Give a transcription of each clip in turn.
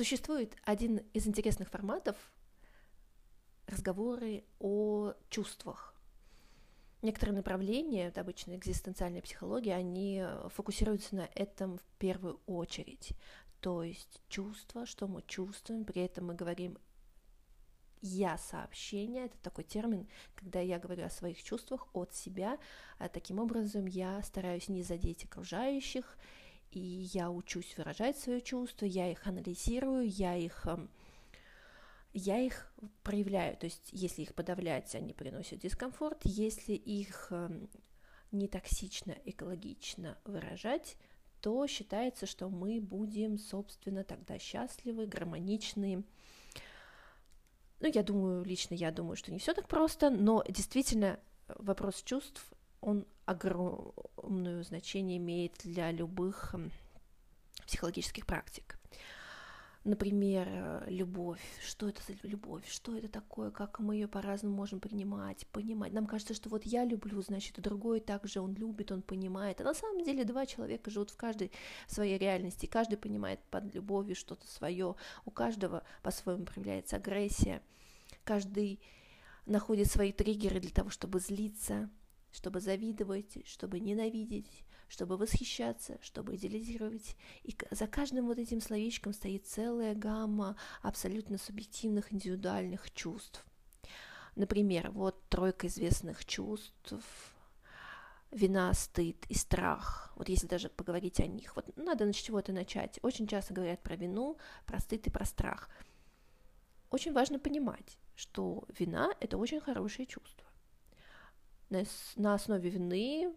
Существует один из интересных форматов разговоры о чувствах. Некоторые направления, это обычно экзистенциальная психология, они фокусируются на этом в первую очередь. То есть чувства, что мы чувствуем, при этом мы говорим я сообщение, это такой термин, когда я говорю о своих чувствах от себя, а таким образом я стараюсь не задеть окружающих, и я учусь выражать свои чувства, я их анализирую, я их, эм, я их проявляю, то есть если их подавлять, они приносят дискомфорт, если их эм, не токсично, экологично выражать, то считается, что мы будем, собственно, тогда счастливы, гармоничны, ну, я думаю, лично я думаю, что не все так просто, но действительно вопрос чувств, он огромное значение имеет для любых психологических практик. Например, э, любовь. Что это за любовь? Что это такое? Как мы ее по-разному можем принимать, понимать? Нам кажется, что вот я люблю, значит, и другой также он любит, он понимает. А на самом деле два человека живут в каждой своей реальности. Каждый понимает под любовью что-то свое. У каждого по-своему проявляется агрессия. Каждый находит свои триггеры для того, чтобы злиться, чтобы завидовать, чтобы ненавидеть, чтобы восхищаться, чтобы идеализировать. И за каждым вот этим словечком стоит целая гамма абсолютно субъективных, индивидуальных чувств. Например, вот тройка известных чувств, вина, стыд и страх. Вот если даже поговорить о них, вот надо с чего-то начать. Очень часто говорят про вину, про стыд и про страх. Очень важно понимать, что вина – это очень хорошее чувство. На основе вины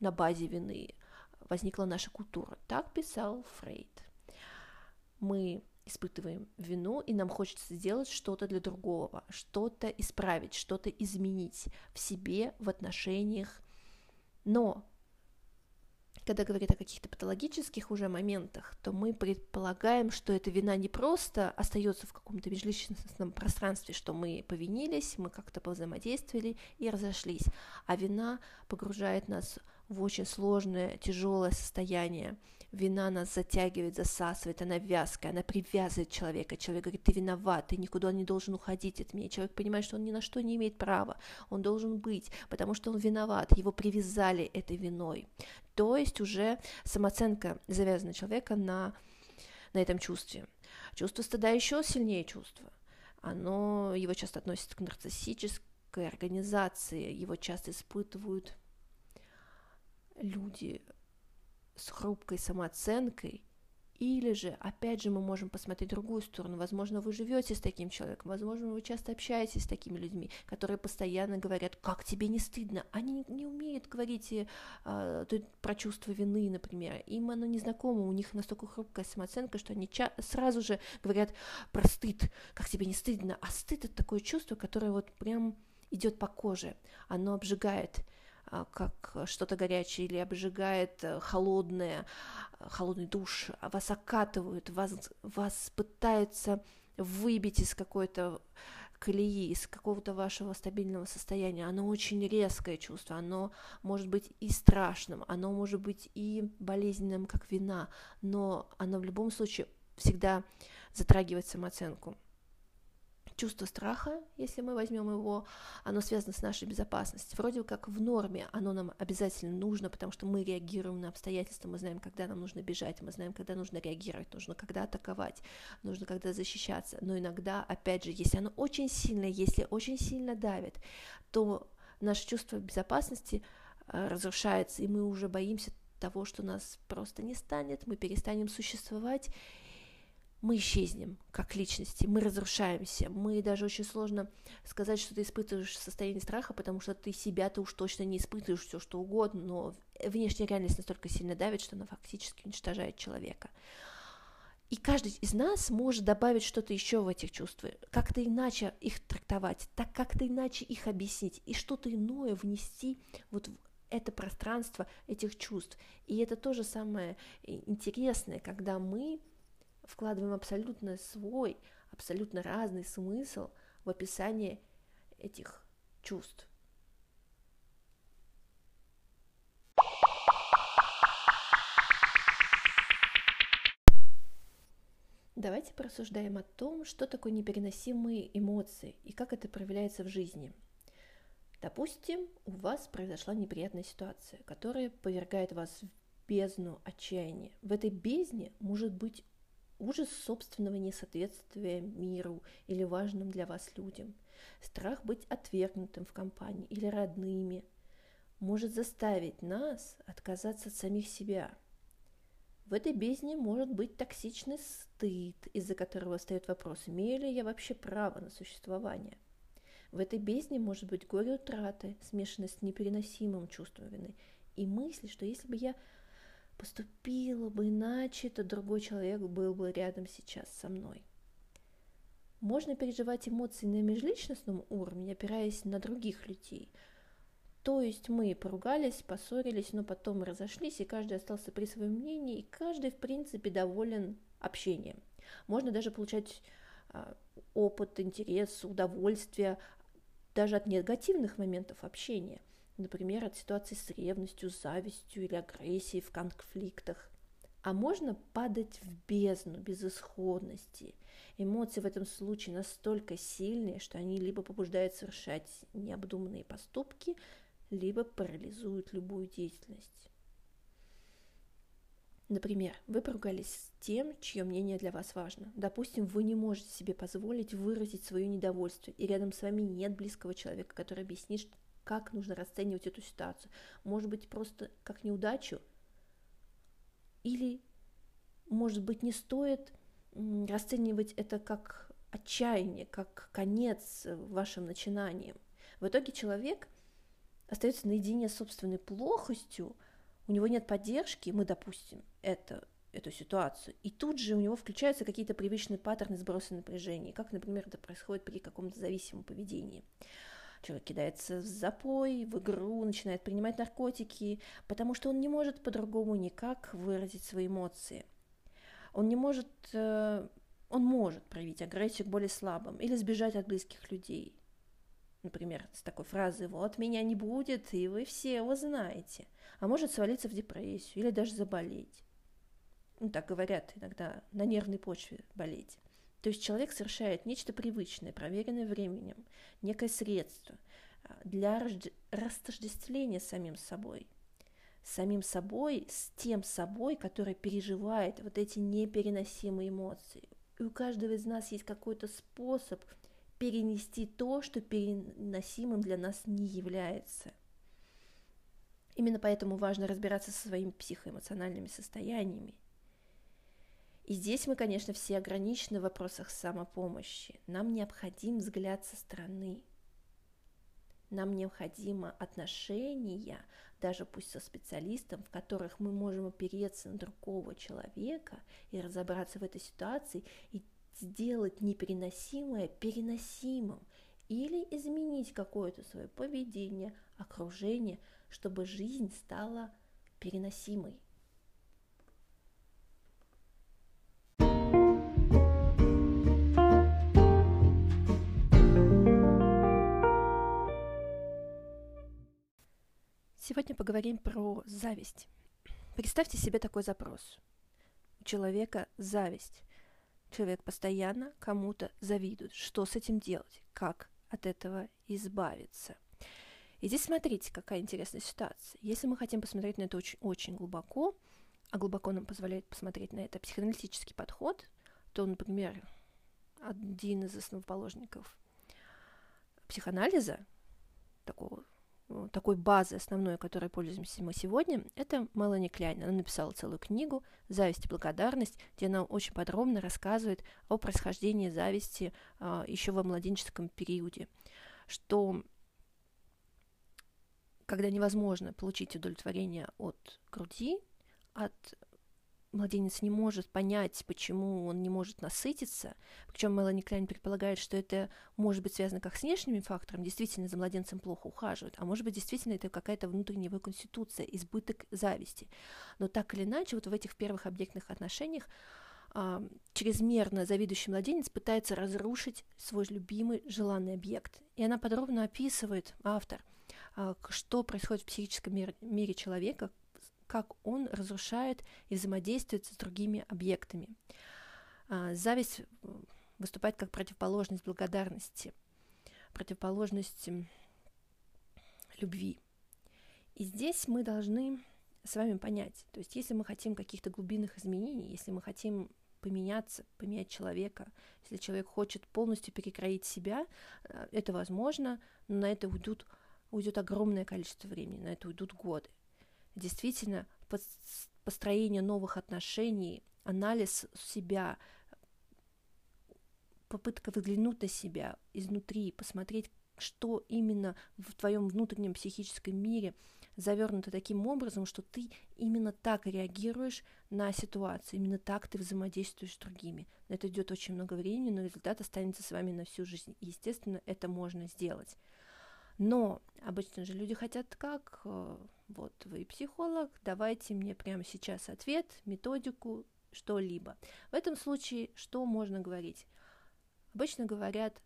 на базе вины возникла наша культура. Так писал Фрейд. Мы испытываем вину, и нам хочется сделать что-то для другого, что-то исправить, что-то изменить в себе, в отношениях. Но когда говорят о каких-то патологических уже моментах, то мы предполагаем, что эта вина не просто остается в каком-то межличностном пространстве, что мы повинились, мы как-то повзаимодействовали и разошлись, а вина погружает нас в очень сложное, тяжелое состояние. Вина нас затягивает, засасывает, она вязкая, она привязывает человека. Человек говорит, ты виноват, ты никуда не должен уходить от меня. Человек понимает, что он ни на что не имеет права, он должен быть, потому что он виноват, его привязали этой виной. То есть уже самооценка завязана человека на, на этом чувстве. Чувство стыда еще сильнее чувство. Оно, его часто относят к нарциссической организации, его часто испытывают люди с хрупкой самооценкой, или же, опять же, мы можем посмотреть другую сторону. Возможно, вы живете с таким человеком, возможно, вы часто общаетесь с такими людьми, которые постоянно говорят, как тебе не стыдно. Они не умеют говорить э, про чувство вины, например. Им оно не знакомо, у них настолько хрупкая самооценка, что они сразу же говорят про стыд, как тебе не стыдно. А стыд это такое чувство, которое вот прям идет по коже, оно обжигает. А, как что-то горячее или обжигает э, холодное, э, холодный душ, вас окатывают, вас, вас пытаются выбить из какой-то колеи, из какого-то вашего стабильного состояния. Оно очень резкое чувство, оно может быть и страшным, оно может быть и болезненным, как вина, но оно в любом случае всегда затрагивает самооценку. Чувство страха, если мы возьмем его, оно связано с нашей безопасностью. Вроде как в норме оно нам обязательно нужно, потому что мы реагируем на обстоятельства, мы знаем, когда нам нужно бежать, мы знаем, когда нужно реагировать, нужно когда атаковать, нужно когда защищаться. Но иногда, опять же, если оно очень сильное, если очень сильно давит, то наше чувство безопасности э, разрушается, и мы уже боимся того, что нас просто не станет, мы перестанем существовать, мы исчезнем как личности, мы разрушаемся, мы даже очень сложно сказать, что ты испытываешь состояние страха, потому что ты себя ты уж точно не испытываешь все что угодно, но внешняя реальность настолько сильно давит, что она фактически уничтожает человека. И каждый из нас может добавить что-то еще в этих чувства, как-то иначе их трактовать, так как-то иначе их объяснить и что-то иное внести вот в это пространство этих чувств. И это тоже самое интересное, когда мы вкладываем абсолютно свой, абсолютно разный смысл в описание этих чувств. Давайте порассуждаем о том, что такое непереносимые эмоции и как это проявляется в жизни. Допустим, у вас произошла неприятная ситуация, которая повергает вас в бездну отчаяния. В этой бездне может быть ужас собственного несоответствия миру или важным для вас людям, страх быть отвергнутым в компании или родными, может заставить нас отказаться от самих себя. В этой бездне может быть токсичный стыд, из-за которого встает вопрос, имею ли я вообще право на существование. В этой бездне может быть горе утраты, смешанное с непереносимым чувством вины, и мысли, что если бы я поступила бы иначе, то другой человек был бы рядом сейчас со мной. Можно переживать эмоции на межличностном уровне, опираясь на других людей. То есть мы поругались, поссорились, но потом разошлись, и каждый остался при своем мнении, и каждый, в принципе, доволен общением. Можно даже получать а, опыт, интерес, удовольствие даже от негативных моментов общения – например, от ситуаций с ревностью, завистью или агрессией в конфликтах. А можно падать в бездну безысходности. Эмоции в этом случае настолько сильные, что они либо побуждают совершать необдуманные поступки, либо парализуют любую деятельность. Например, вы поругались с тем, чье мнение для вас важно. Допустим, вы не можете себе позволить выразить свое недовольство, и рядом с вами нет близкого человека, который объяснит, как нужно расценивать эту ситуацию. Может быть, просто как неудачу, или, может быть, не стоит расценивать это как отчаяние, как конец вашим начинаниям. В итоге человек остается наедине с собственной плохостью, у него нет поддержки, мы допустим это, эту ситуацию, и тут же у него включаются какие-то привычные паттерны сброса напряжения, как, например, это происходит при каком-то зависимом поведении. Человек кидается в запой, в игру, начинает принимать наркотики, потому что он не может по-другому никак выразить свои эмоции. Он не может, э, он может проявить агрессию к более слабым или сбежать от близких людей. Например, с такой фразы «вот меня не будет, и вы все его знаете», а может свалиться в депрессию или даже заболеть. Ну, так говорят иногда, на нервной почве болеть. То есть человек совершает нечто привычное, проверенное временем, некое средство а, для растождествления с самим собой. Самим собой, с тем собой, который переживает вот эти непереносимые эмоции. И у каждого из нас есть какой-то способ перенести то, что переносимым для нас не является. Именно поэтому важно разбираться со своими психоэмоциональными состояниями и здесь мы, конечно, все ограничены в вопросах самопомощи. Нам необходим взгляд со стороны. Нам необходимо отношения, даже пусть со специалистом, в которых мы можем опереться на другого человека и разобраться в этой ситуации и сделать непереносимое переносимым или изменить какое-то свое поведение, окружение, чтобы жизнь стала переносимой. Сегодня поговорим про зависть. Представьте себе такой запрос. У человека зависть. Человек постоянно кому-то завидует. Что с этим делать? Как от этого избавиться? И здесь смотрите, какая интересная ситуация. Если мы хотим посмотреть на это очень, очень глубоко, а глубоко нам позволяет посмотреть на это психоаналитический подход, то, например, один из основоположников психоанализа, такого такой базы основной, которой пользуемся мы сегодня, это Мелани Кляйн. Она написала целую книгу «Зависть и благодарность», где она очень подробно рассказывает о происхождении зависти а, еще во младенческом периоде, что когда невозможно получить удовлетворение от груди, от младенец не может понять, почему он не может насытиться, причем Мелани Клайн предполагает, что это может быть связано как с внешними факторами, действительно за младенцем плохо ухаживают, а может быть действительно это какая-то внутренняя его конституция, избыток зависти. Но так или иначе, вот в этих первых объектных отношениях а, чрезмерно завидующий младенец пытается разрушить свой любимый желанный объект. И она подробно описывает, автор, а, что происходит в психическом мире, мире человека, как он разрушает и взаимодействует с другими объектами. А, зависть выступает как противоположность благодарности, противоположность любви. И здесь мы должны с вами понять, то есть если мы хотим каких-то глубинных изменений, если мы хотим поменяться, поменять человека, если человек хочет полностью перекроить себя, э, это возможно, но на это уйдут, уйдет огромное количество времени, на это уйдут годы. Действительно, построение новых отношений, анализ себя, попытка выглянуть на себя изнутри, посмотреть, что именно в твоем внутреннем психическом мире завернуто таким образом, что ты именно так реагируешь на ситуацию, именно так ты взаимодействуешь с другими. На это идет очень много времени, но результат останется с вами на всю жизнь. Естественно, это можно сделать. Но обычно же люди хотят как? Вот вы психолог, давайте мне прямо сейчас ответ, методику, что-либо. В этом случае что можно говорить? Обычно говорят,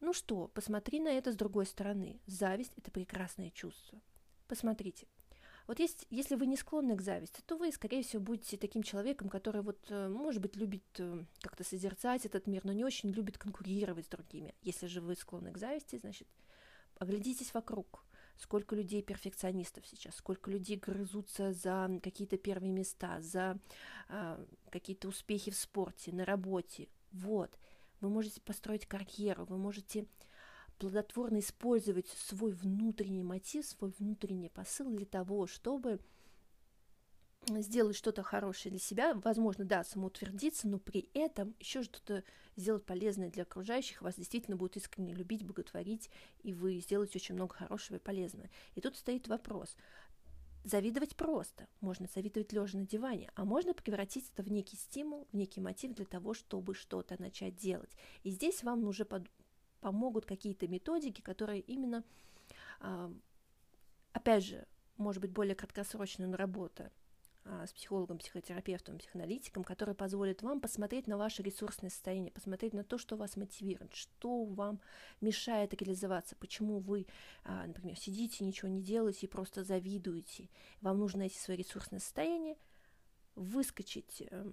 ну что, посмотри на это с другой стороны. Зависть – это прекрасное чувство. Посмотрите. Вот есть, если вы не склонны к зависти, то вы, скорее всего, будете таким человеком, который, вот, э, может быть, любит э, как-то созерцать этот мир, но не очень любит конкурировать с другими. Если же вы склонны к зависти, значит, оглядитесь вокруг. Сколько людей перфекционистов сейчас, сколько людей грызутся за какие-то первые места, за э, какие-то успехи в спорте, на работе. Вот, вы можете построить карьеру, вы можете плодотворно использовать свой внутренний мотив, свой внутренний посыл для того, чтобы сделать что-то хорошее для себя, возможно, да, самоутвердиться, но при этом еще что-то сделать полезное для окружающих, вас действительно будут искренне любить, боготворить, и вы сделаете очень много хорошего и полезного. И тут стоит вопрос. Завидовать просто. Можно завидовать лежа на диване, а можно превратить это в некий стимул, в некий мотив для того, чтобы что-то начать делать. И здесь вам уже под... помогут какие-то методики, которые именно, э, опять же, может быть, более краткосрочная работа а, с психологом, психотерапевтом, психоаналитиком, который позволит вам посмотреть на ваше ресурсное состояние, посмотреть на то, что вас мотивирует, что вам мешает реализоваться, почему вы, а, например, сидите, ничего не делаете и просто завидуете. Вам нужно найти свое ресурсное состояние, выскочить э,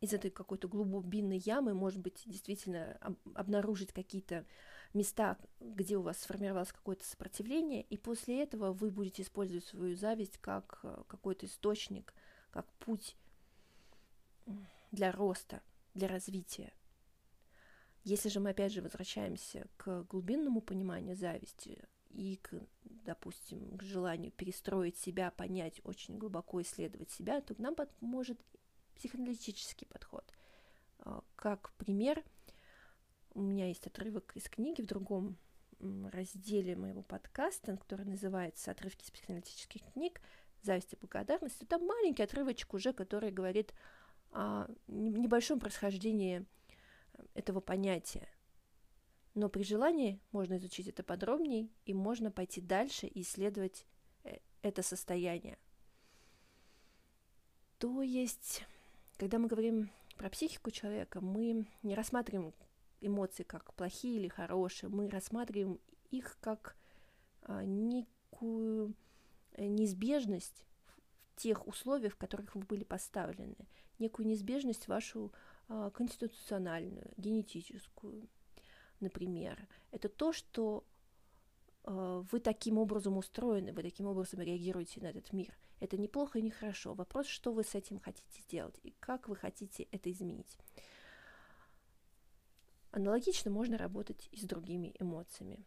из этой какой-то глубинной ямы, может быть, действительно обнаружить какие-то места, где у вас сформировалось какое-то сопротивление, и после этого вы будете использовать свою зависть как э, какой-то источник, как путь для роста, для развития. Если же мы опять же возвращаемся к глубинному пониманию зависти и к, допустим, к желанию перестроить себя, понять, очень глубоко исследовать себя, то к нам поможет психоаналитический подход. Э, как пример – у меня есть отрывок из книги в другом разделе моего подкаста, который называется «Отрывки из психоаналитических книг. Зависть и благодарность». Это маленький отрывочек уже, который говорит о небольшом происхождении этого понятия. Но при желании можно изучить это подробнее, и можно пойти дальше и исследовать э, это состояние. То есть, когда мы говорим про психику человека, мы не рассматриваем эмоции как плохие или хорошие, мы рассматриваем их как а, некую э, неизбежность тех условиях, в которых вы были поставлены, некую неизбежность вашу а, конституциональную, генетическую, например. Это то, что а, вы таким образом устроены, вы таким образом реагируете на этот мир. Это неплохо и нехорошо. Вопрос, что вы с этим хотите сделать и как вы хотите это изменить. Аналогично можно работать и с другими эмоциями.